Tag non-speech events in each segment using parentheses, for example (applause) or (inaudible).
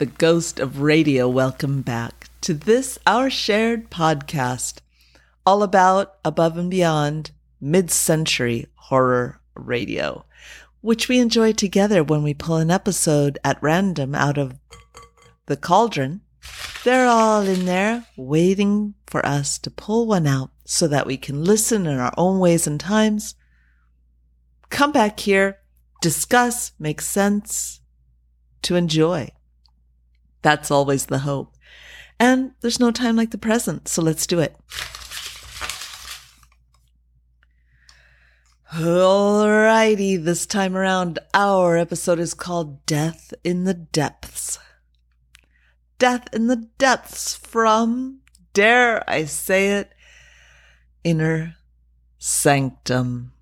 the ghost of radio. Welcome back to this, our shared podcast, all about above and beyond mid century horror radio, which we enjoy together when we pull an episode at random out of the cauldron. They're all in there waiting for us to pull one out so that we can listen in our own ways and times. Come back here, discuss, make sense, to enjoy. That's always the hope. And there's no time like the present, so let's do it. Alrighty, this time around, our episode is called Death in the Depths. Death in the Depths from, dare I say it, Inner Sanctum.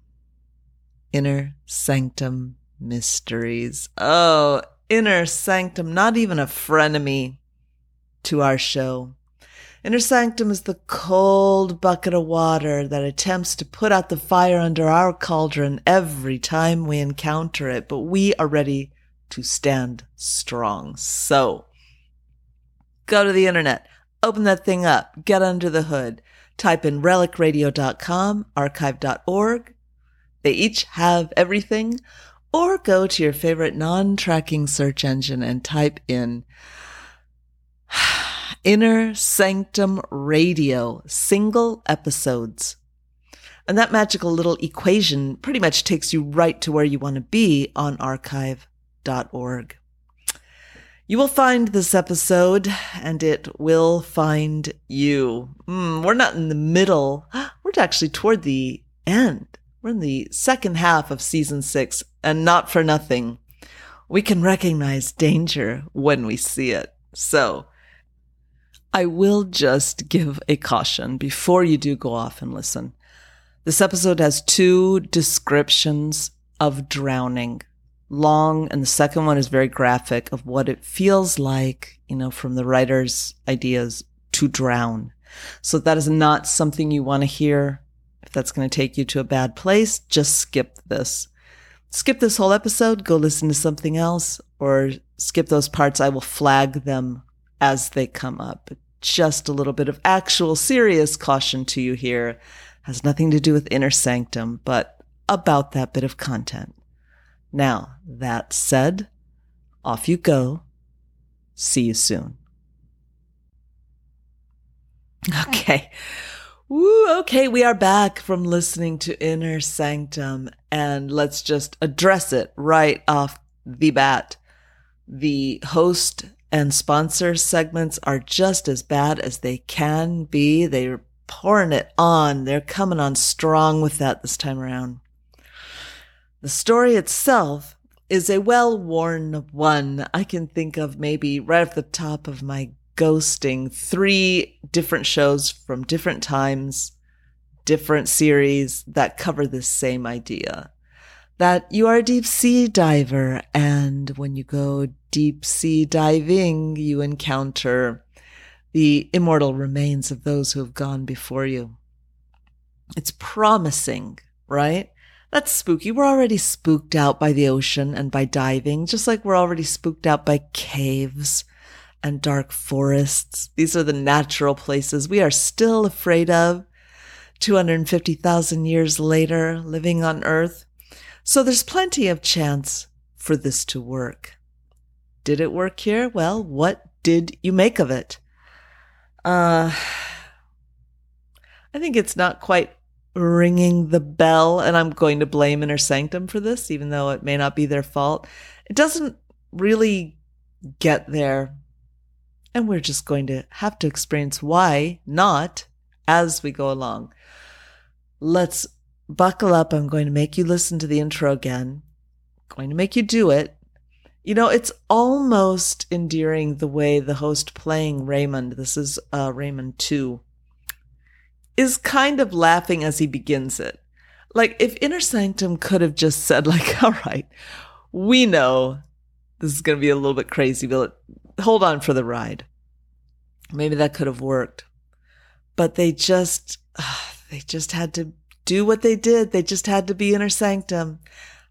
Inner Sanctum Mysteries. Oh, Inner Sanctum, not even a frenemy to our show. Inner Sanctum is the cold bucket of water that attempts to put out the fire under our cauldron every time we encounter it, but we are ready to stand strong. So, go to the internet, open that thing up, get under the hood, type in relicradio.com, archive.org. They each have everything or go to your favorite non-tracking search engine and type in (sighs) Inner Sanctum Radio single episodes. And that magical little equation pretty much takes you right to where you want to be on archive.org. You will find this episode and it will find you. Mm, we're not in the middle. (gasps) We're actually toward the end. We're in the second half of season six, and not for nothing. We can recognize danger when we see it. So, I will just give a caution before you do go off and listen. This episode has two descriptions of drowning long, and the second one is very graphic of what it feels like, you know, from the writer's ideas to drown. So that is not something you want to hear if that's going to take you to a bad place, just skip this. Skip this whole episode, go listen to something else, or skip those parts. I will flag them as they come up. Just a little bit of actual serious caution to you here. Has nothing to do with inner sanctum, but about that bit of content. Now, that said, off you go. See you soon. (laughs) Okay. Woo, okay, we are back from listening to Inner Sanctum, and let's just address it right off the bat. The host and sponsor segments are just as bad as they can be. They're pouring it on. They're coming on strong with that this time around. The story itself is a well worn one. I can think of maybe right off the top of my ghosting three different shows from different times, different series that cover the same idea. That you are a deep sea diver, and when you go deep sea diving, you encounter the immortal remains of those who have gone before you. It's promising, right? That's spooky. We're already spooked out by the ocean and by diving, just like we're already spooked out by caves and dark forests. These are the natural places we are still afraid of 250,000 years later, living on Earth. So there's plenty of chance for this to work. Did it work here? Well, what did you make of it? Uh, I think it's not quite ringing the bell, and I'm going to blame Inner Sanctum for this, even though it may not be their fault. It doesn't really get there and we're just going to have to experience why not as we go along. Let's buckle up. I'm going to make you listen to the intro again. I'm going to make you do it. You know, it's almost endearing the way the host playing Raymond, this is uh, Raymond 2, is kind of laughing as he begins it. Like, if Inner Sanctum could have just said, like, (laughs) all right, we know this is going to be a little bit crazy, but hold on for the ride. Maybe that could have worked. But they just, uh, they just had to do what they did. They just had to be inner sanctum.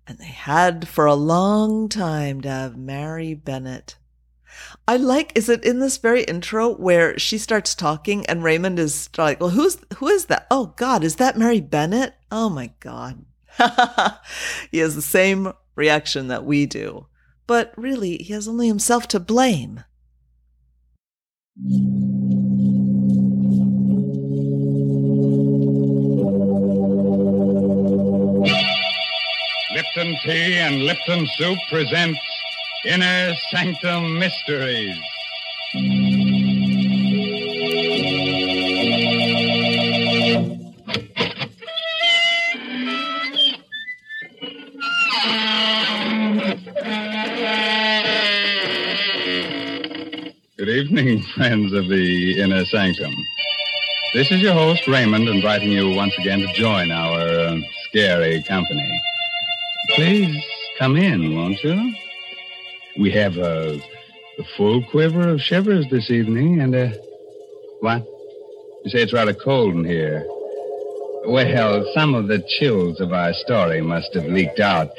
And they had for a long time to have Mary Bennett. I like, is it in this very intro where she starts talking and Raymond is like, well, who's, who is that? Oh God, is that Mary Bennett? Oh my God. (laughs) he has the same reaction that we do, but really he has only himself to blame. Lipton Tea and Lipton Soup presents Inner Sanctum Mysteries. Evening, friends of the Inner Sanctum. This is your host, Raymond, inviting you once again to join our uh, scary company. Please come in, won't you? We have a, a full quiver of shivers this evening, and uh, what? You say it's rather cold in here. Well, some of the chills of our story must have leaked out.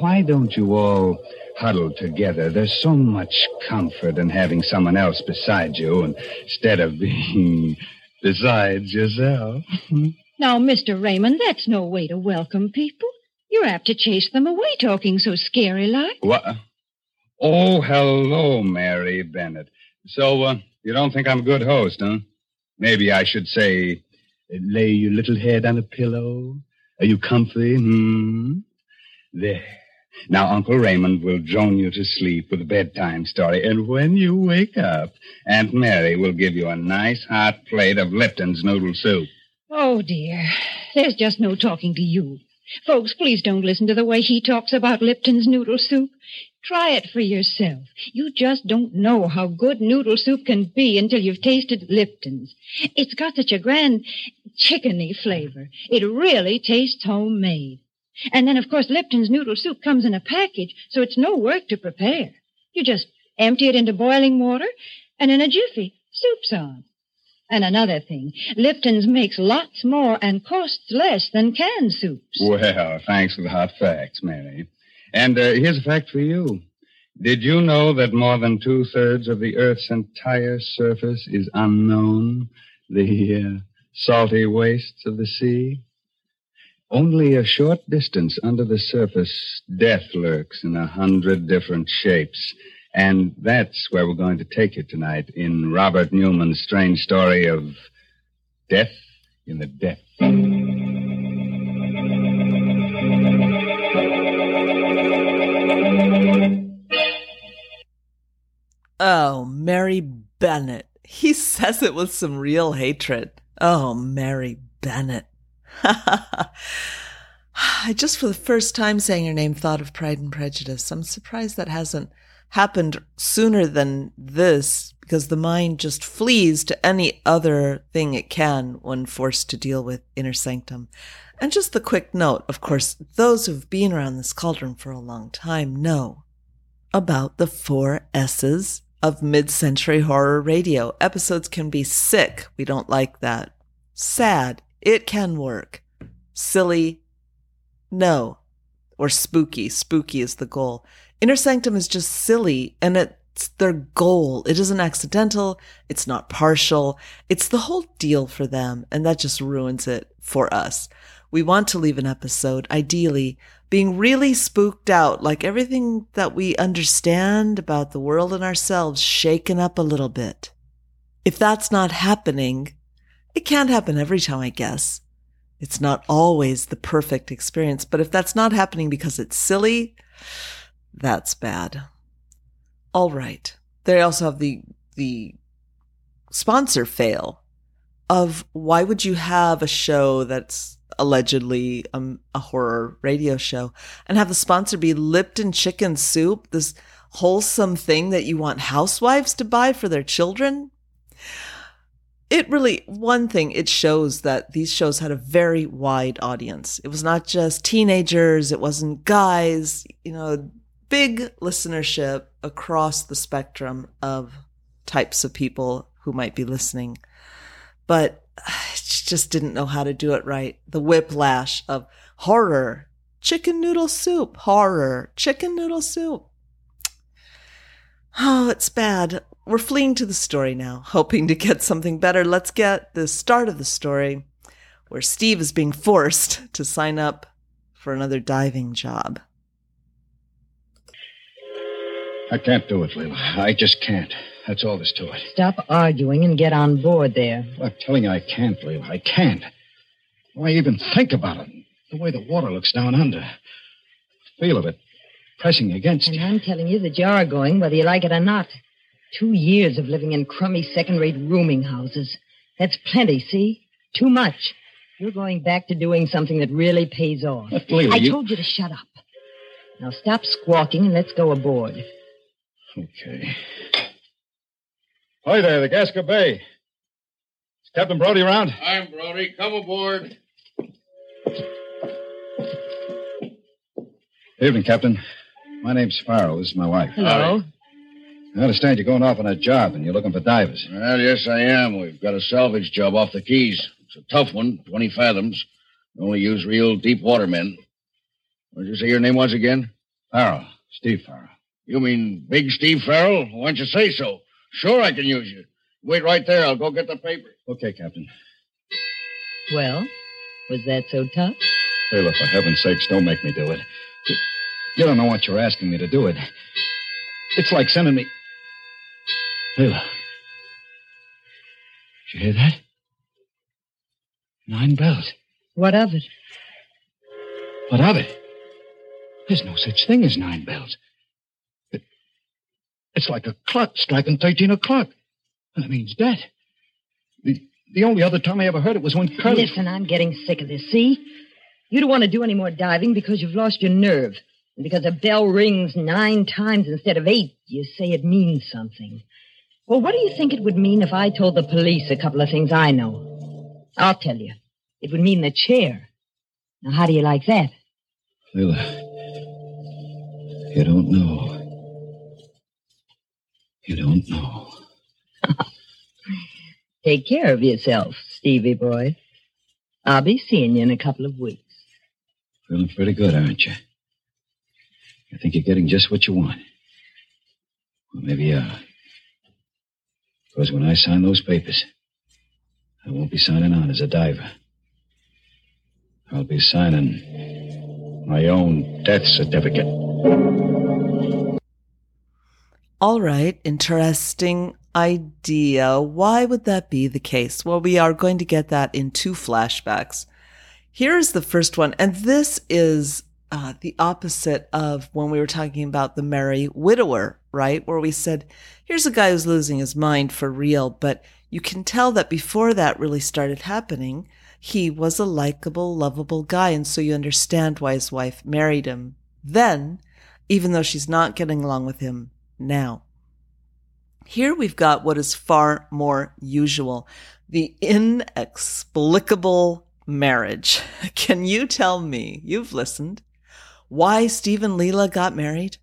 Why don't you all huddle together? There's so much comfort in having someone else beside you instead of being (laughs) besides yourself. (laughs) Now, Mr. Raymond, that's no way to welcome people. You're apt to chase them away talking so scary like. What? Oh, hello, Mary Bennett. So, uh, you don't think I'm a good host, huh? Maybe I should say, lay your little head on a pillow. Are you comfy? Hmm? There. Now, Uncle Raymond will drone you to sleep with a bedtime story, and when you wake up, Aunt Mary will give you a nice hot plate of Lipton's noodle soup. Oh, dear. There's just no talking to you. Folks, please don't listen to the way he talks about Lipton's noodle soup. Try it for yourself. You just don't know how good noodle soup can be until you've tasted Lipton's. It's got such a grand chickeny flavor. It really tastes homemade. And then, of course, Lipton's noodle soup comes in a package, so it's no work to prepare. You just empty it into boiling water, and in a jiffy, soup's on. And another thing, Lipton's makes lots more and costs less than canned soups. Well, (laughs) thanks for the hot facts, Mary. And uh, here's a fact for you. Did you know that more than two thirds of the Earth's entire surface is unknown? The uh, salty wastes of the sea? Only a short distance under the surface, death lurks in a hundred different shapes. And that's where we're going to take you tonight in Robert Newman's strange story of death in the depths. Oh, Mary Bennett. He (laughs) says it with some real hatred. Oh, Mary Bennett. I just for the first time saying your name thought of Pride and Prejudice. I'm surprised that hasn't happened sooner than this because the mind just flees to any other thing it can when forced to deal with inner sanctum. And just the quick note, of course, those who've been around this cauldron for a long time know about the four S's of mid-century horror radio. Episodes can be sick. We don't like that. Sad. It can work. Silly. No. Or spooky. Spooky is the goal. Inner Sanctum is just silly and it's their goal. It isn't accidental. It's not partial. It's the whole deal for them. And that just ruins it for us. We want to leave an episode, ideally, being really spooked out, like everything that we understand about the world and ourselves shaken up a little bit. If that's not happening, it can't happen every time, I guess. It's not always the perfect experience, but if that's not happening because it's silly, that's bad. All right. They also have the, the sponsor fail of why would you have a show that's allegedly um, a horror radio show and have the sponsor be Lipton chicken soup, this wholesome thing that you want housewives to buy for their children? It really, one thing, it shows that these shows had a very wide audience. It was not just teenagers, it wasn't guys, you know, big listenership across the spectrum of types of people who might be listening. But (sighs) I just didn't know how to do it right. The whiplash of horror, chicken noodle soup, horror, chicken noodle soup. Oh, it's bad. We're fleeing to the story now, hoping to get something better. Let's get the start of the story where Steve is being forced to sign up for another diving job. I can't do it, Leila. I just can't. That's all there's to it. Stop arguing and get on board there. I'm telling you, I can't, Leila. I can't. Why even think about it? The way the water looks down under. The Feel of it pressing against And you. I'm telling you that you're going whether you like it or not. Two years of living in crummy second-rate rooming houses. That's plenty, see? Too much. You're going back to doing something that really pays off. (laughs) But, Leila, I you... told you to shut up. Now stop squawking and let's go aboard. Okay. Hi there, the Gasca Bay. Is Captain Brody around? I'm Brody. Come aboard. Evening, Captain. My name's Farrell. This is my wife. Hello. I understand you're going off on a job and you're looking for divers. Well, yes, I am. We've got a salvage job off the Keys. It's a tough one, 20 fathoms. We only use real deep water men. What did you say your name was again? Farrell. Steve Farrell. You mean Big Steve Farrell? Why don't you say so? Sure, I can use you. Wait right there. I'll go get the paper. Okay, Captain. Well, was that so tough? Leila, for heaven's sakes, don't make me do it. You don't know what you're asking me to do it. It's like sending me. Leila. Did you hear that? Nine bells. What of it? What of it? There's no such thing as nine bells. It, it's like a clock striking 13 o'clock. That means death. The, the only other time I ever heard it was when Curly. Listen, I'm getting sick of this, see? You don't want to do any more diving because you've lost your nerve. And because a bell rings nine times instead of eight, you say it means something. Well, what do you think it would mean if I told the police a couple of things I know? I'll tell you. It would mean the chair. Now, how do you like that? Leila, you don't know. You don't know. (laughs) Take care of yourself, Stevie boy. I'll be seeing you in a couple of weeks. Feeling pretty good, aren't you? You think you're getting just what you want. Well, maybe you are. Because when I sign those papers, I won't be signing on as a diver. I'll be signing my own death certificate. All right, interesting idea. Why would that be the case? Well, we are going to get that in two flashbacks. Here's the first one, and this is uh, the opposite of when we were talking about the merry widower, right? Where we said, here's a guy who's losing his mind for real, but you can tell that before that really started happening, he was a likable, lovable guy, and so you understand why his wife married him then, even though she's not getting along with him now. Here we've got what is far more usual the inexplicable marriage. (laughs) Can you tell me, you've listened, why Steve and Leela got married?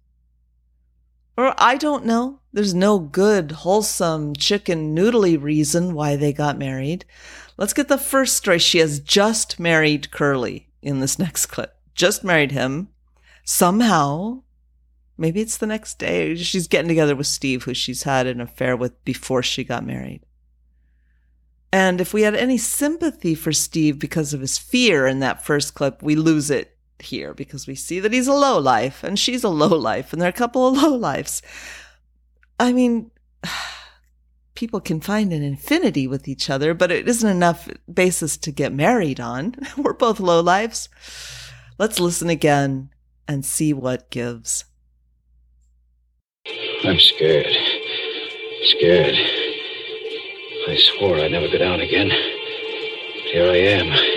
Or I don't know. There's no good, wholesome, chicken noodly reason why they got married. Let's get the first story. She has just married Curly in this (laughs) next clip. Just married him. Somehow, maybe it's the next day, she's getting together with Steve, who she's had an affair with before she got married. And if we had any sympathy for Steve because of his fear in that first clip, we lose it here because we see that he's a low life and she's a low life and they're a couple of (laughs) low lives. I mean, (sighs) people can find an infinity with each other, but it isn't enough basis to get married on. (laughs) We're both low lives. Let's listen again and see what gives. I'm scared. Scared. I swore I'd never go down again. Here I am.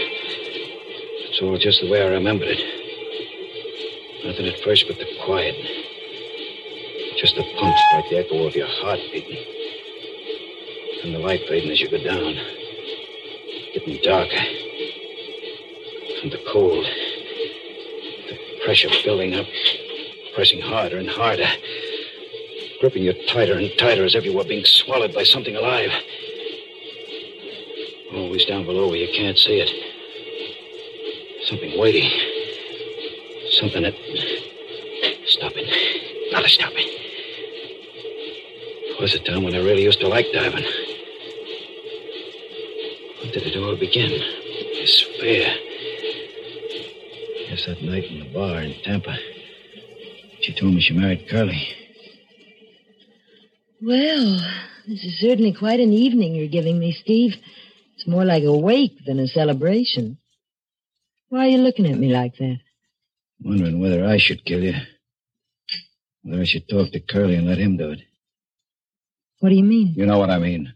It's all just the way I remembered it. Nothing at first but the quiet. Just the pumps like the echo of your heart beating. And the light fading as you go down. Getting darker. And the cold. The pressure building up. Pressing harder and harder. Gripping you tighter and tighter as if you were being swallowed by something alive. Always down below where you can't see it. Something waiting. Something that. Stop it. Gotta stop it. was a time when I really used to like diving. When did it all begin? This Despair. Yes, that night in the bar in Tampa. She told me she married Curly. Well, this is certainly quite an evening you're giving me, Steve. It's more like a wake than a celebration. Why are you looking at me like that? Wondering whether I should kill you. Whether I should talk to Curly and let him do it. What do you mean? You know what I mean.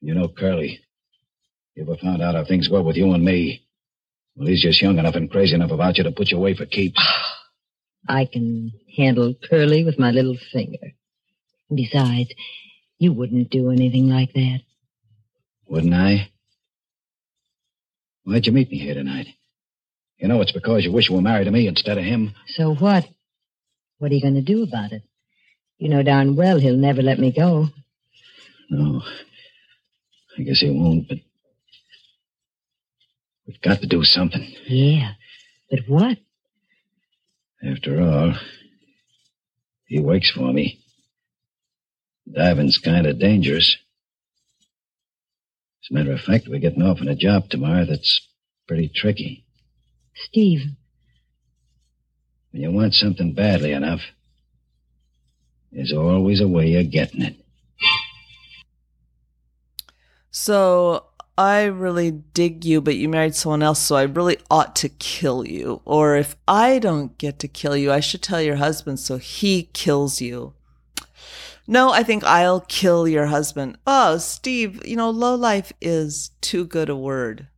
You know Curly. You ever found out how things were with you and me? Well, he's just young enough and crazy enough about you to put you away for keeps. I can handle Curly with my little finger. Besides, you wouldn't do anything like that. Wouldn't I? Why'd you meet me here tonight? You know it's because you wish you were married to me instead of him. So what? What are you going to do about it? You know darn well he'll never let me go. No. I guess he won't, but we've got to do something. Yeah, but what? After all, he works for me. Diving's kind of dangerous. As a matter of fact, we're getting off on a job tomorrow that's pretty tricky. Steve, When you want something badly enough, there's always a way of getting it. So I really dig you, but you married someone else, so I really ought to kill you. Or if I don't get to kill you, I should tell your husband so he kills you. No, I think I'll kill your husband. Oh, Steve, you know, low life is too good a word.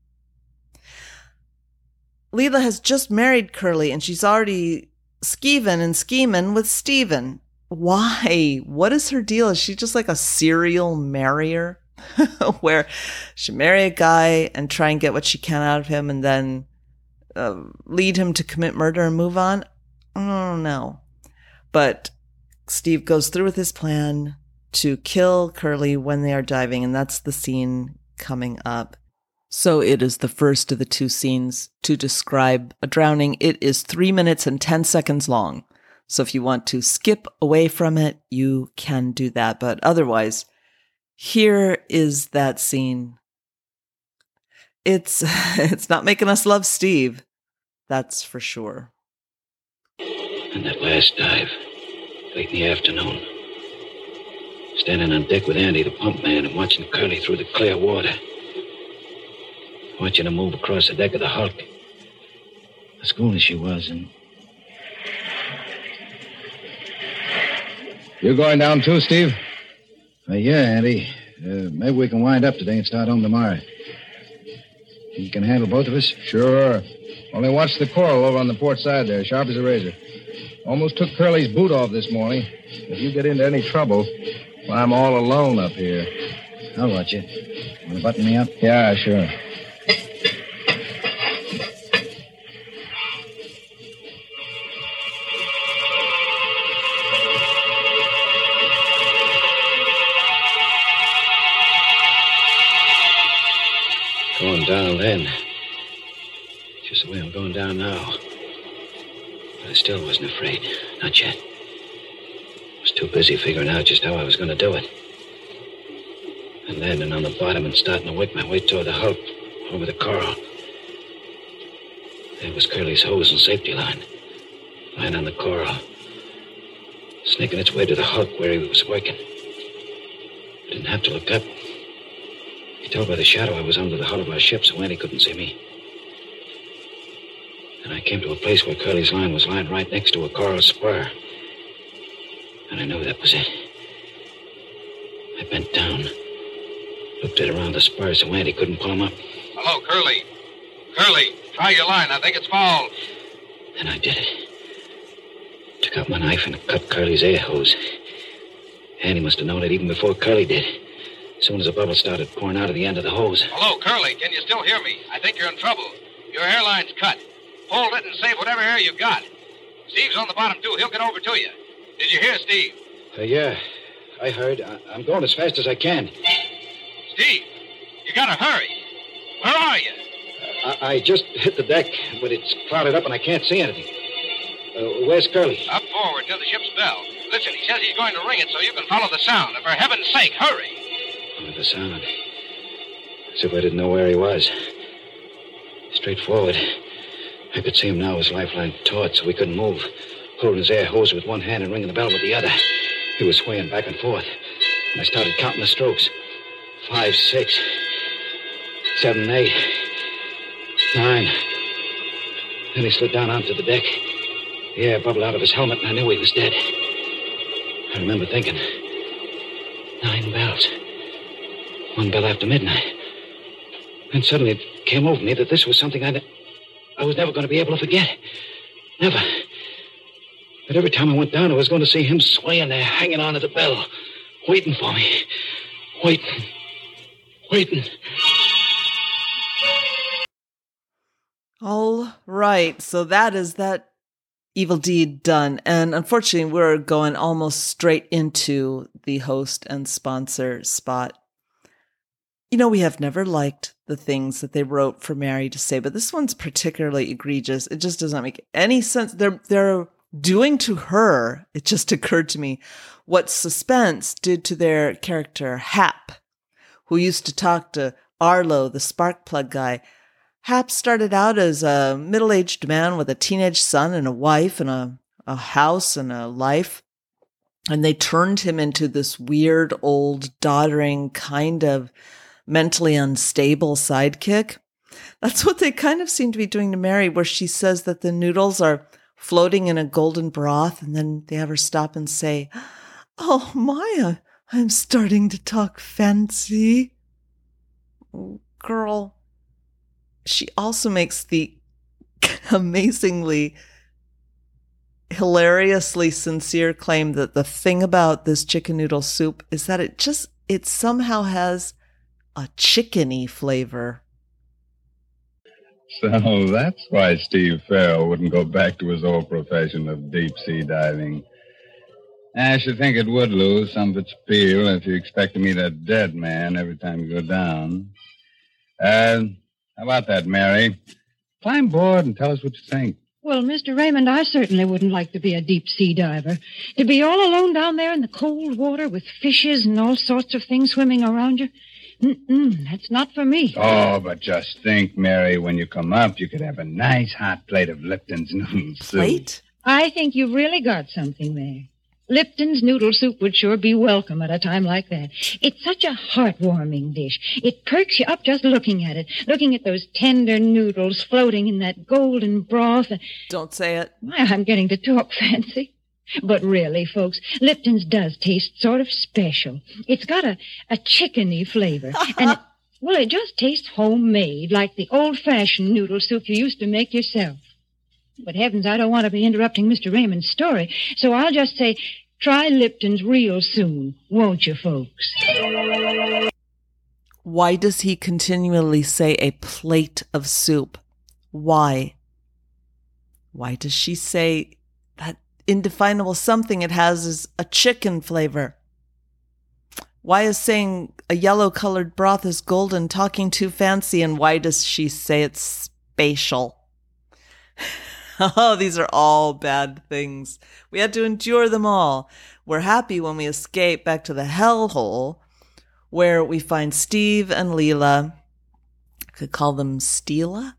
Leela has just married Curly and she's already skeeving and scheming with Steven. Why? What is her deal? Is she just like a serial marrier? (laughs) Where she marry a guy and try and get what she can out of him and then uh, lead him to commit murder and move on? I don't know. But Steve goes through with his plan to kill Curly when they are diving, and that's the scene coming up. So it is the first of the two scenes to describe a drowning. It is three minutes and 10 seconds long. So if you want to skip away from it, you can do that. But otherwise, here is that scene. It's, (laughs) it's not making us love Steve. That's for sure. And that last dive, late in the afternoon. Standing on deck with Andy, the pump man, and watching Curly through the clear water. Watching her move across the deck of the Hulk. As cool as she was, and You going down too, Steve? Uh, yeah, Andy. Uh, maybe we can wind up today and start home tomorrow. You can handle both of us? Sure. Only watch the coral over on the port side there, sharp as a razor. Almost took Curly's boot off this morning. If you get into any trouble, well, I'm all alone up here. I'll watch you. Want to button me up? Yeah, sure. Then. Just the way I'm going down now. But I still wasn't afraid. Not yet. I Was too busy figuring out just how I was going to do it. And landing on the bottom and starting to work my way toward the hulk over the coral. There was Curly's hose and safety line. Lying on the coral. Snaking its way to the hulk where he was working. I didn't have to look up. Told by the shadow I was under the hull of our ship, so Andy couldn't see me. And I came to a place where Curly's line was lying right next to a coral spur. And I knew that was it. I bent down, looked it around the spur so Andy couldn't pull him up. Hello, Curly. Curly, try your line. I think it's fouled. And I did it. Took out my knife and cut Curly's air hose. Andy must have known it even before Curly did. As soon as the bubble started pouring out of the end of the hose. Hello, Curly. Can you still hear me? I think you're in trouble. Your airline's cut. Hold it and save whatever air you've got. Steve's on the bottom, too. He'll get over to you. Did you hear, Steve? Uh, yeah, I heard. I- I'm going as fast as I can. Steve, you gotta hurry. Where are you? I, I just hit the deck, but it's clouded up and I can't see anything. Uh, where's Curly? Up forward near the ship's bell. Listen, he says he's going to ring it so you can follow the sound. And for heaven's sake, hurry. Follow the sound. As if I didn't know where he was. Straightforward. I could see him now, his lifeline taut, so he couldn't move. Holding his air hose with one hand and ringing the bell with the other. He was swaying back and forth. And I started counting the strokes. Five, six, seven, eight, nine. Then he slid down onto the deck. The air bubbled out of his helmet, and I knew he was dead. I remember thinking, nine bells. One bell after midnight. And suddenly it came over me that this was something I, I was never going to be able to forget. Never. But every time I went down, I was going to see him swaying there, hanging on to the bell, waiting for me. Waiting. Waiting. All right. So that is that evil deed done. And unfortunately, we're going almost straight into the host and sponsor spot. You know, we have never liked the things that they wrote for Mary to say, but this one's particularly egregious. It just doesn't make any sense. They're, they're doing to her, it just (laughs) occurred to me, what suspense did to their character, Hap, who used to talk to Harlow, the spark plug guy. Hap started out as a middle aged man with a teenage son and a wife and a, a house and a life. And they turned him into this weird, old, doddering, kind of mentally unstable sidekick. That's what they kind of seem to be doing to Mary, where she says that the noodles are floating in a golden broth, and then they have her stop and say, Oh, Maya, I'm starting to talk fancy. Girl, she also makes the (laughs) amazingly hilariously sincere claim that the thing about this chicken noodle soup is that it just it somehow has a chickeny flavor. So that's why Steve Farrell wouldn't go back to his old profession of deep sea diving. I should think it would lose some of its appeal if you expect to meet a dead man every time you go down. Uh, how about that, Mary? Climb aboard and tell us what you think. Well, Mr. Raymond, I certainly wouldn't like to be a deep sea diver. To be all alone down there in the cold water with fishes and all sorts of things swimming around you. Mm-mm, that's not for me. Oh, but just think, Mary, when you come up, you could have a nice hot plate of Lipton's noodle soup. Plate? I think you've really got something there. Lipton's noodle soup would sure be welcome at a time like that. It's such a heartwarming dish. It perks you up just looking at it, looking at those tender noodles floating in that golden broth. Don't say it. Why, I'm getting to talk (laughs) fancy. But really, folks, Lipton's does taste sort of special. It's got a, a chickeny flavor. (laughs) and, it, well, it just tastes homemade, like the old-fashioned noodle soup you used to make yourself. But heavens, I don't want to be interrupting Mr. Raymond's story, so I'll just say, try Lipton's real soon, won't you, folks? Why does he continually say a plate of soup? Why? Why does she say that indefinable something it has is a chicken flavor? Why is saying a yellow colored broth is golden talking too fancy? And why does she say it's spatial? (laughs) oh, these are all bad things. We had to endure them all. We're happy when we escape back to the hellhole where we find Steve and Leela. I could call them Steela.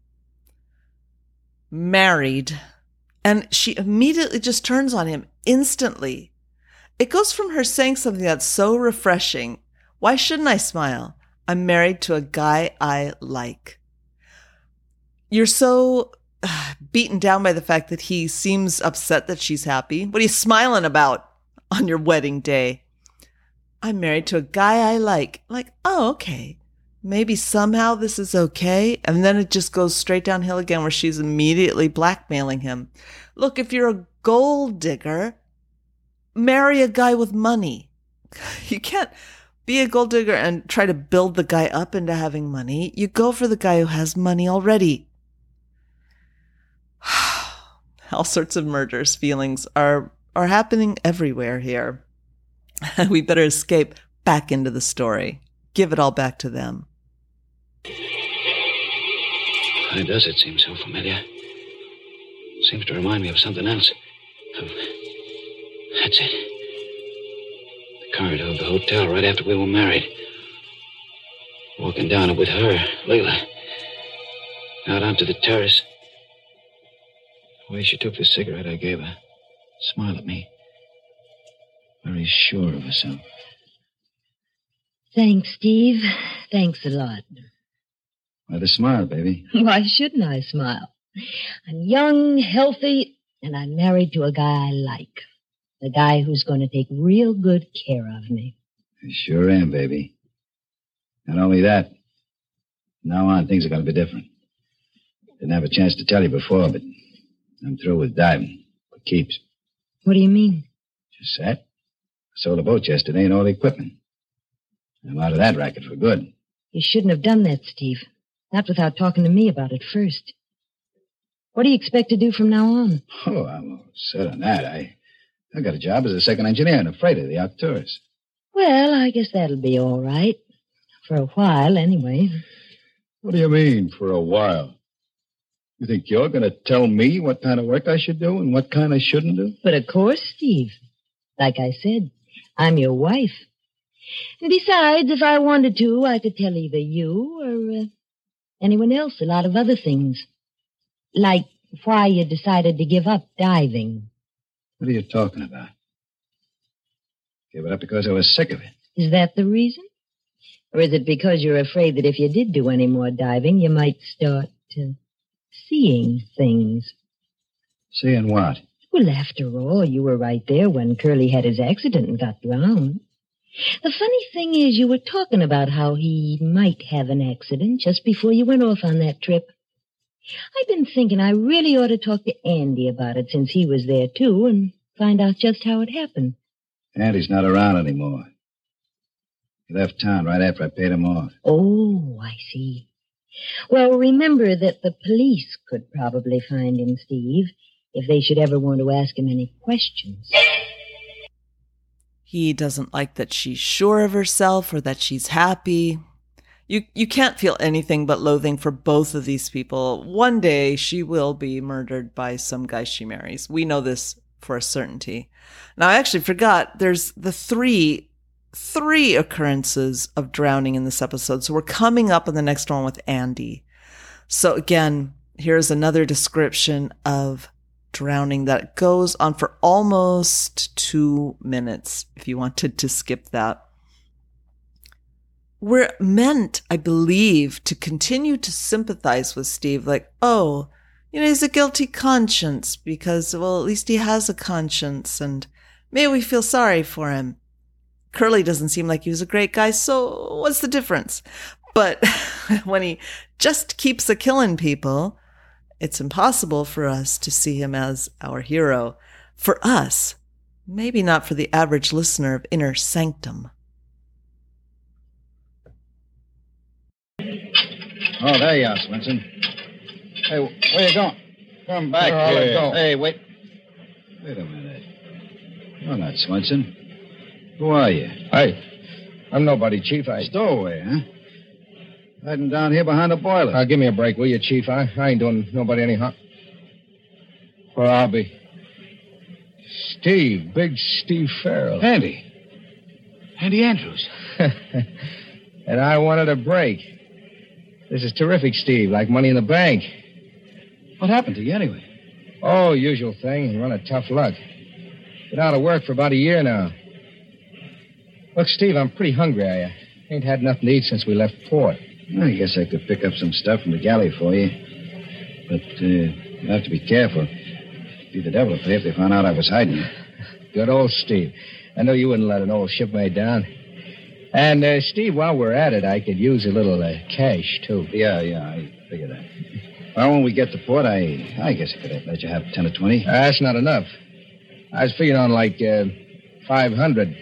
Married. And she immediately just turns on him instantly. It goes from her saying something that's so refreshing. Why shouldn't I smile? I'm married to a guy I like. You're so uh, (sighs) beaten down by the fact that he seems upset that she's happy. What are you smiling about on your wedding day? I'm married to a guy I like. Like, oh, okay. Maybe somehow this is okay. And then it just goes straight downhill again where she's immediately blackmailing him. Look, if you're a gold digger, marry a guy with money. (laughs) You can't be a gold digger and try to build the guy up into having money. You go for the guy who has money already. (sighs) All sorts of murders feelings are are happening everywhere here. (laughs) we better escape back into the story. Give it all back to them. Why does it seem so familiar? Seems to remind me of something else. Of... That's it. The corridor of the hotel right after we were married. Walking down it with her, Leila. Out onto the terrace. The way she took the cigarette I gave her. Smiled at me. Very sure of herself. Thanks, Steve. Thanks a lot. Why the smile, baby? (laughs) Why shouldn't I smile? I'm young, healthy, and I'm married to a guy I like. The guy who's going to take real good care of me. I sure am, baby. Not only that, now on, things are going to be different. Didn't have a chance to tell you before, but I'm through with diving. For keeps. What do you mean? Just that. I sold a boat yesterday and all the equipment. I'm out of that racket for good. You shouldn't have done that, Steve. Not without talking to me about it first. What do you expect to do from now on? Oh, I'm all set on that. I, I got a job as a second engineer in a freighter, the Arcturus. Well, I guess that'll be all right. For a while, anyway. What do you mean, for a while? You think you're going to tell me what kind of work I should do and what kind I shouldn't do? But of course, Steve. Like I said, I'm your wife. And besides, if I wanted to, I could tell either you or uh, anyone else a lot of other things. Like why you decided to give up diving. What are you talking about? Give it up because I was sick of it. Is that the reason? Or is it because you're afraid that if you did do any more diving, you might start uh, seeing things? Seeing what? Well, after all, you were right there when Curly had his accident and got drowned. The funny thing is, you were talking about how he might have an accident just before you went off on that trip. I've been thinking I really ought to talk to Andy about it since he was there too and find out just how it happened. Andy's not around anymore. He left town right after I paid him off. Oh, I see. Well, remember that the police could probably find him, Steve, if they should ever want to ask him any questions. He doesn't like that she's sure of herself or that she's happy. You you can't feel anything but loathing for both of these people. One day she will be murdered by some guy she marries. We know this for a certainty. Now I actually forgot there's the three three occurrences of drowning in this episode. So we're coming up on the next one with Andy. So again, here's another description of drowning that goes on for almost two minutes if you wanted to skip that. We're meant, I believe, to continue to sympathize with Steve, like, oh, you know, he's a guilty conscience because, well, at least he has a conscience and maybe we feel sorry for him. Curly doesn't seem like he was a great guy, so what's the difference? But (laughs) when he just keeps a killing people, it's impossible for us to see him as our hero. For us, maybe not for the average listener of Inner Sanctum. Oh, there you are, Swenson. Hey, where you going? Come back Where here. go. Hey, wait. Wait a minute. You're not Swenson. Who are you? Hey, I'm nobody, Chief. I. Stowaway, huh? Hiding down here behind the boiler. Uh, give me a break, will you, Chief? I, I ain't doing nobody any harm. Where I'll be. Steve, big Steve Farrell. Andy. Andy Andrews. (laughs) and I wanted a break. This is terrific, Steve, like money in the bank. What happened to you anyway? Oh, usual thing. Run a tough luck. Been out of work for about a year now. Look, Steve, I'm pretty hungry. I ain't had nothing to eat since we left port. I guess I could pick up some stuff from the galley for you. But uh, you have to be careful. It'd Be the devil to pay if they found out I was hiding. Good old Steve. I know you wouldn't let an old shipmate down. And, uh, Steve, while we're at it, I could use a little uh, cash, too. Yeah, yeah, I figured that. Well, when we get to port, I I guess I could let you have 10 or 20. Uh, that's not enough. I was figuring on like uh, 500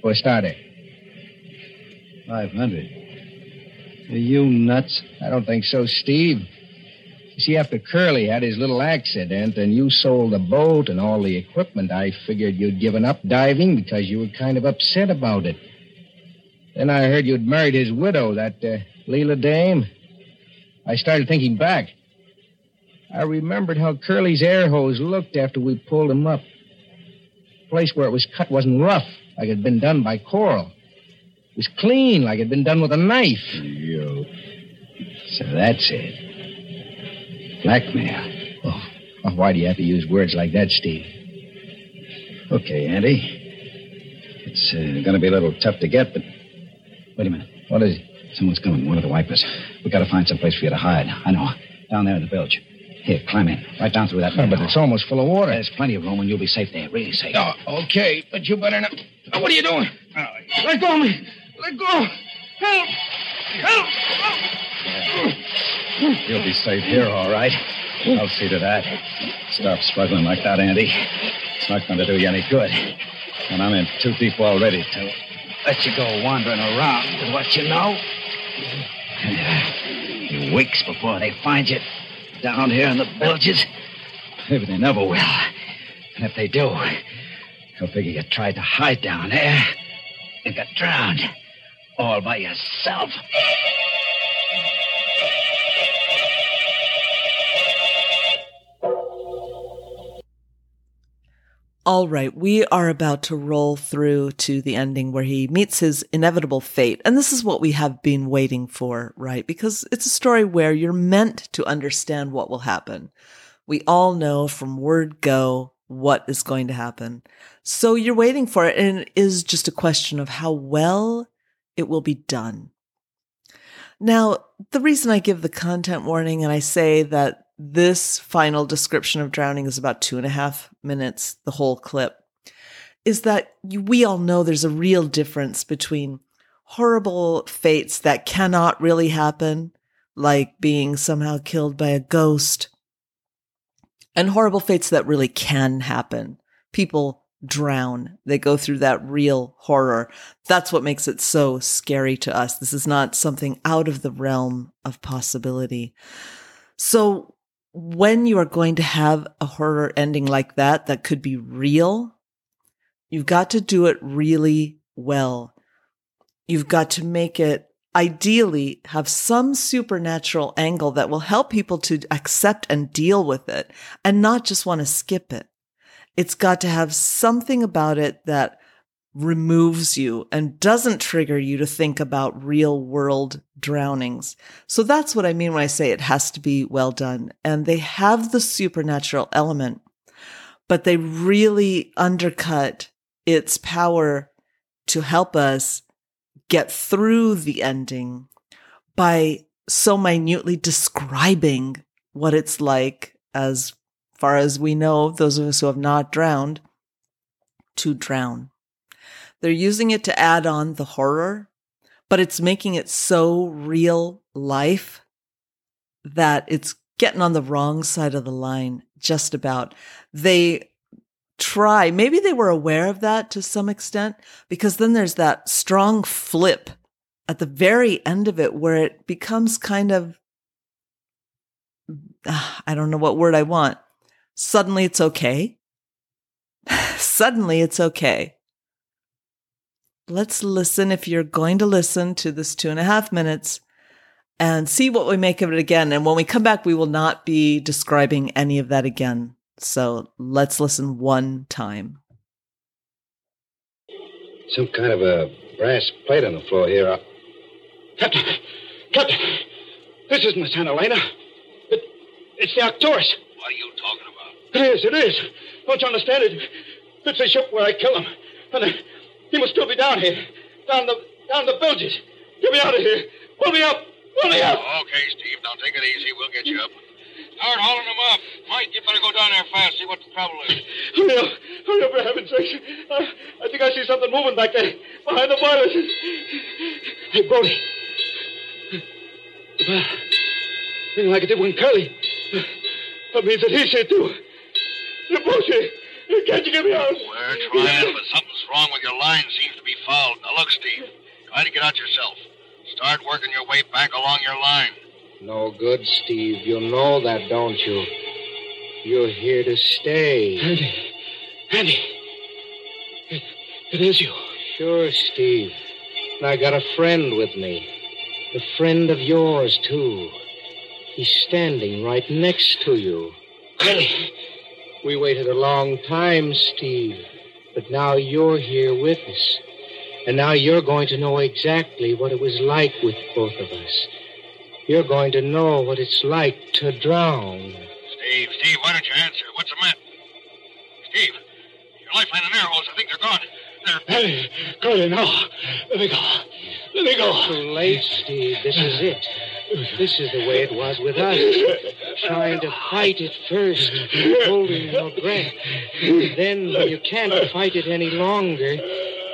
for a starter. 500. Are you nuts? I don't think so, Steve. You see, after Curly had his little accident and you sold the boat and all the equipment, I figured you'd given up diving because you were kind of upset about it. Then I heard you'd married his widow, that uh, Leela Dame. I started thinking back. I remembered how Curly's air hose looked after we pulled him up. The place where it was cut wasn't rough. like it'd been done by Coral. It was clean, like it'd been done with a knife. You. So that's it. Blackmail. Oh, oh, why do you have to use words like that, Steve? Okay, Andy. It's uh, going to be a little tough to get, but. Wait a minute. What is it? Someone's coming. One of the wipers. we got to find some place for you to hide. I know. Down there in the bilge. Here, climb in. Right down through that. Oh, but it's almost full of water. There's plenty of room, and you'll be safe there. Really safe. Oh, okay, but you better not. Oh, what are you doing? Let go of me. Let go. Help. Help. You'll be safe here, all right. I'll see to that. Stop struggling like that, Andy. It's not going to do you any good. And I'm in too deep already to let you go wandering around with what you know. You uh, weeks before they find you down here in the bilges. Maybe they never will. And if they do, they'll figure you tried to hide down there and got drowned all by yourself. All right, we are about to roll through to the ending where he meets his inevitable fate. And this is what we have been waiting for, right? Because it's a story where you're meant to understand what will happen. We all know from word go what is going to happen. So you're waiting for it, and it is just a question of how well it will be done. Now, the reason I give the content warning and I say that this final description of drowning is about two and a half minutes, the whole clip, is that we all know there's a real difference between horrible fates that cannot really happen, like being somehow killed by a ghost, and horrible fates that really can happen. People drown. They go through that real horror. That's what makes it so scary to us. This is not something out of the realm of possibility. So when you are going to have a horror ending like that, that could be real, you've got to do it really well. You've got to make it ideally have some supernatural angle that will help people to accept and deal with it and not just want to skip it. It's got to have something about it that removes you and doesn't trigger you to think about real world drownings. So that's what I mean when I say it has to be well done. And they have the supernatural element, but they really undercut its power to help us get through the ending by so minutely describing what it's like as far as we know, those of us who have not drowned, to drown. They're using it to add on the horror, but it's making it so real life that it's getting on the wrong side of the line just about. They try, maybe they were aware of that to some extent, because then there's that strong flip at the very end of it where it becomes kind of, (sighs) I don't know what word I want. Suddenly it's okay. (laughs) Suddenly it's okay. Let's listen if you're going to listen to this two and a half minutes and see what we make of it again. And when we come back, we will not be describing any of that again. So let's listen one time. Some kind of a brass plate on the floor here. Uh, Captain! Captain! This isn't the Santa Elena. It, it's the Arcturus. What are you talking about? It is, it is. Don't you understand it? It's the ship where I killed him. And uh, he must still be down here. Down the down the bilges. Get me out of here. Pull me up. Pull me up. Okay, Steve. Now take it easy. We'll get you up. Start hauling them up. Mike, you better go down there fast, see what the trouble is. Hurry up. Hurry up, for heaven's sake. I, I think I see something moving back there. Behind the boilers. Hey, Brody. Bell. Ringing like it did when Curly. That means that he's here, too. The boat's here. Can't you get me out? We're trying, but something's wrong with your line. Seems to be fouled. Now look, Steve. Try to get out yourself. Start working your way back along your line. No good, Steve. You know that, don't you? You're here to stay. Andy. Andy. It, it is you. Sure, Steve. And I got a friend with me. A friend of yours, too. He's standing right next to you. Curly. We waited a long time, Steve. But now you're here with us. And now you're going to know exactly what it was like with both of us. You're going to know what it's like to drown. Steve, Steve, why don't you answer? What's the matter? Steve, your lifeline and air hose, I think they're gone. They're. Hey, there now. Let me go. Let me go. Too late, Steve. This is it. This is the way it was with us. Trying to fight it first, holding your breath. Then, when you can't fight it any longer,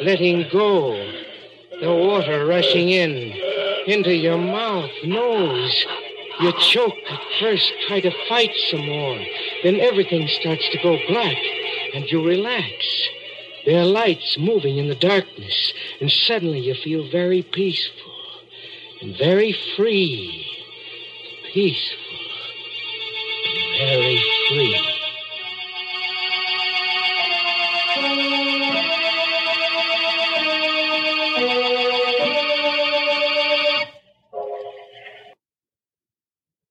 letting go. The water rushing in, into your mouth, nose. You choke at first, try to fight some more. Then everything starts to go black, and you relax. There are lights moving in the darkness, and suddenly you feel very peaceful very free. Peaceful very free.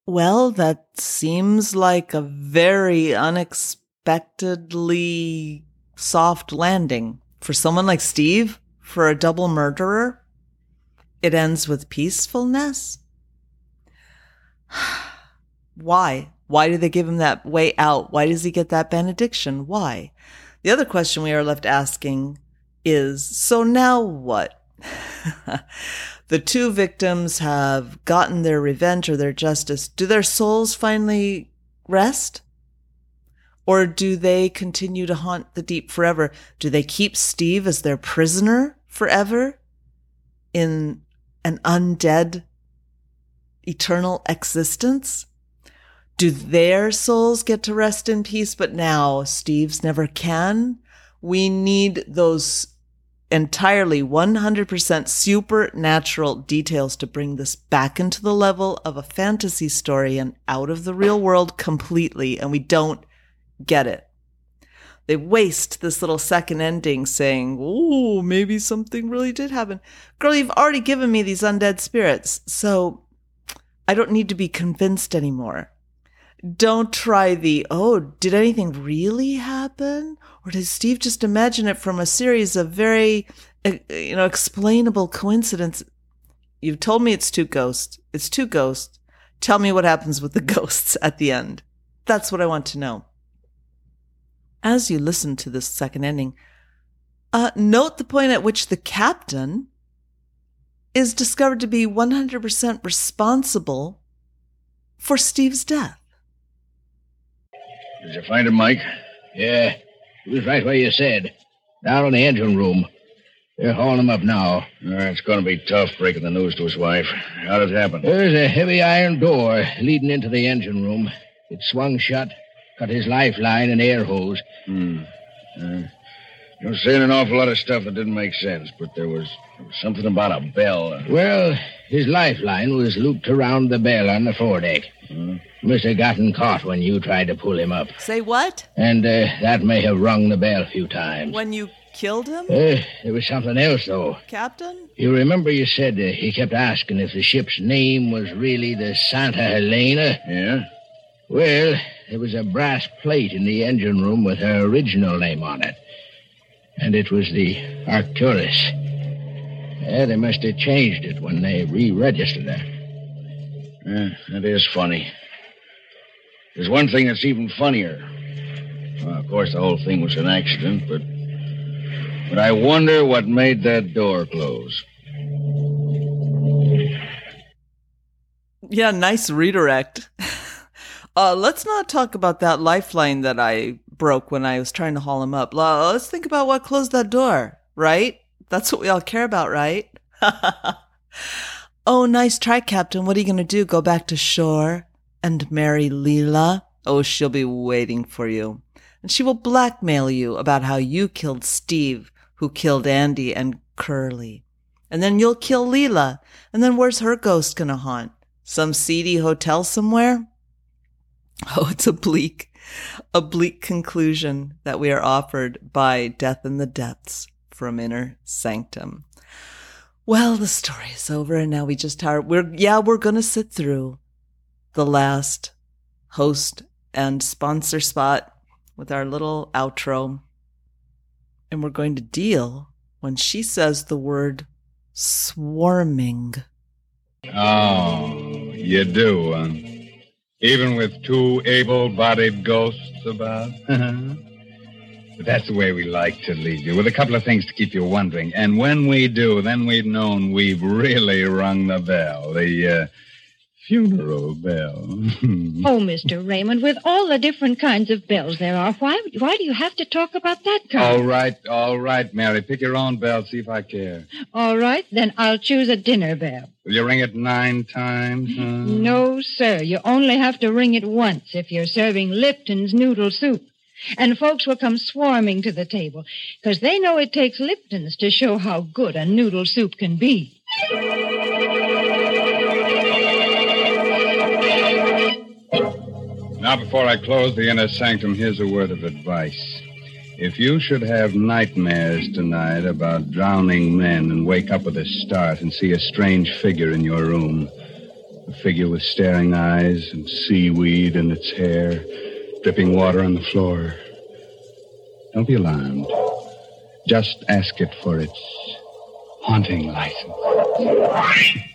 Well, that seems like a very unexpectedly soft landing for someone like Steve, for a double murderer. It ends with peacefulness. (sighs) Why? Why do they give him that way out? Why does he get that benediction? Why? The other question we are left asking is so now what? (laughs) the two victims have gotten their revenge or their justice. Do their souls finally rest? Or do they continue to haunt the deep forever? Do they keep Steve as their prisoner forever in an undead eternal existence? Do their souls get to rest in peace, but now Steve's never can? We need those entirely 100% supernatural details to bring this back into the level of a fantasy story and out of the real world completely. And we don't get it. They waste this little second ending saying, Oh, maybe something really did happen. Girl, you've already given me these undead spirits, so I don't need to be convinced anymore. Don't try the, oh, did anything really happen? Or did Steve just imagine it from a series of very, you know, explainable coincidences? You've told me it's two ghosts. It's two ghosts. Tell me what happens with the (laughs) ghosts at the end. That's what I want to know. As you listen to this second ending, uh, note the point at which the captain is discovered to be 100% responsible for Steve's death. Did you find him, Mike? Yeah. He was right where you said. Down in the engine room. They're hauling him up now. Uh, it's going to be tough breaking the news to his wife. How did it happen? There's a heavy iron door leading into the engine room. It swung shut, cut his lifeline and air hose. Hmm. Uh, you're saying an awful lot of stuff that didn't make sense, but there was, something about a bell. Well, his lifeline was looped around the bell on the foredeck. Hmm. Must have gotten caught when you tried to pull him up. Say what? And uh, that may have rung the bell a few times. When you killed him? Uh, there was something else, though. Captain? You remember you said uh, he kept asking if the ship's name was really the Santa Helena? Yeah? Well, there was a brass plate in the engine room with her original name on it. And it was the Arcturus. Yeah, they must have changed it when they re-registered her. Yeah, that is funny. There's one thing that's even funnier. Well, of course, the whole thing was an accident, but. But I wonder what made that door close. Yeah, nice redirect. (laughs) uh, let's not talk about that lifeline that I broke when I was trying to haul him up. Let's think about what closed that door, right? That's what we all care about, right? (laughs) oh, nice try, Captain. What are you going to do? Go back to shore and marry Leela? Oh, she'll be waiting for you. And she will blackmail you about how you killed Steve, who killed Andy and Curly. And then you'll kill Leela. And then where's her ghost going to haunt? Some seedy hotel somewhere? (laughs) Oh, it's a bleak, a bleak conclusion that we are offered by Death in the Depths from Inner Sanctum. Well, the story is over, and now we just are. We're yeah, we're gonna sit through the last host and sponsor spot with our little outro. And we're going to deal when she says the word swarming. Oh, you do, huh? Even with two able bodied ghosts about? but that's the way we like to leave you, with a couple of things to keep you wondering. And when we do, then we've known we've really rung the bell. The, uh, funeral bell. (laughs) oh, Mr. Raymond, with all the different kinds of bells there are, why why do you have to talk about that kind? All right, all right, Mary. Pick your own bell, see if I care. All right, then I'll choose a dinner bell. Will you ring it nine times? Huh? No, sir. You only have to ring it once if you're serving Lipton's noodle soup. And folks will come swarming to the table, because they know it takes Lipton's to show how good a noodle soup can be. Now, before I close the inner sanctum, here's a word of advice. If you should have nightmares tonight about drowning men and wake up with a start and see a strange figure in your room, a figure with staring eyes and seaweed in its hair, dripping water on the floor, don't be alarmed. Just ask it for its haunting license. (laughs)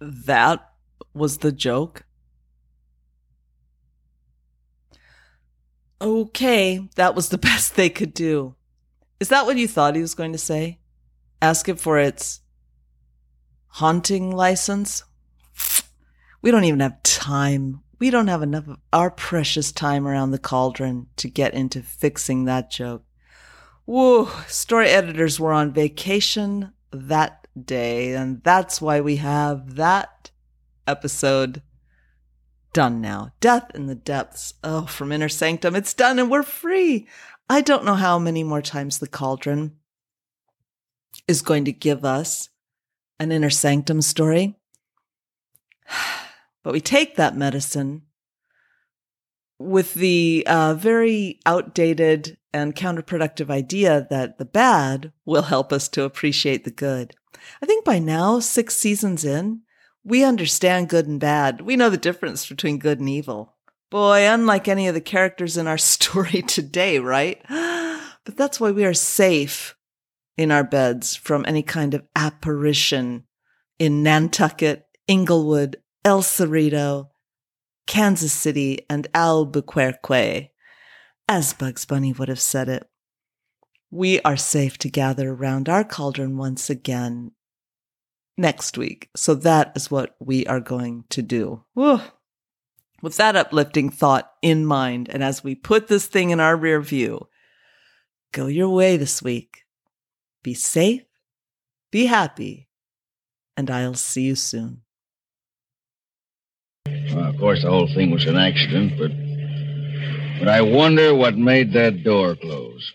That was the joke. Okay, that was the (laughs) best they could do. Is that what you thought he was going to say? Ask it for its haunting license? (sniffs) We don't even have time. We don't have enough of our precious time around the cauldron to get into fixing that joke. Whoa, story editors were on vacation that day. And that's why we have that episode done now. Death in the Depths. Oh, from Inner Sanctum. It's done and we're free. I don't know how many more times the cauldron is going to give us an Inner Sanctum story. (sighs) But we take that medicine with the uh, very outdated and counterproductive idea that the bad will help us to appreciate the good. I think by now, six seasons in, we understand good and bad. We know the difference between good and evil. Boy, unlike any of the characters in our (laughs) story today, right? (gasps) But that's why we are safe in our beds from any kind of apparition in Nantucket, Inglewood, El Cerrito, Kansas City, and Albuquerque, as Bugs Bunny would have said it. We are safe to gather around our cauldron once again next week. So that is what we are going to do. Whew. With that uplifting thought in mind, and as we put this thing in our rear view, go your way this week. Be safe, be happy, and I'll see you soon. Well, of course, the whole thing was an accident, but but I wonder what made that door close.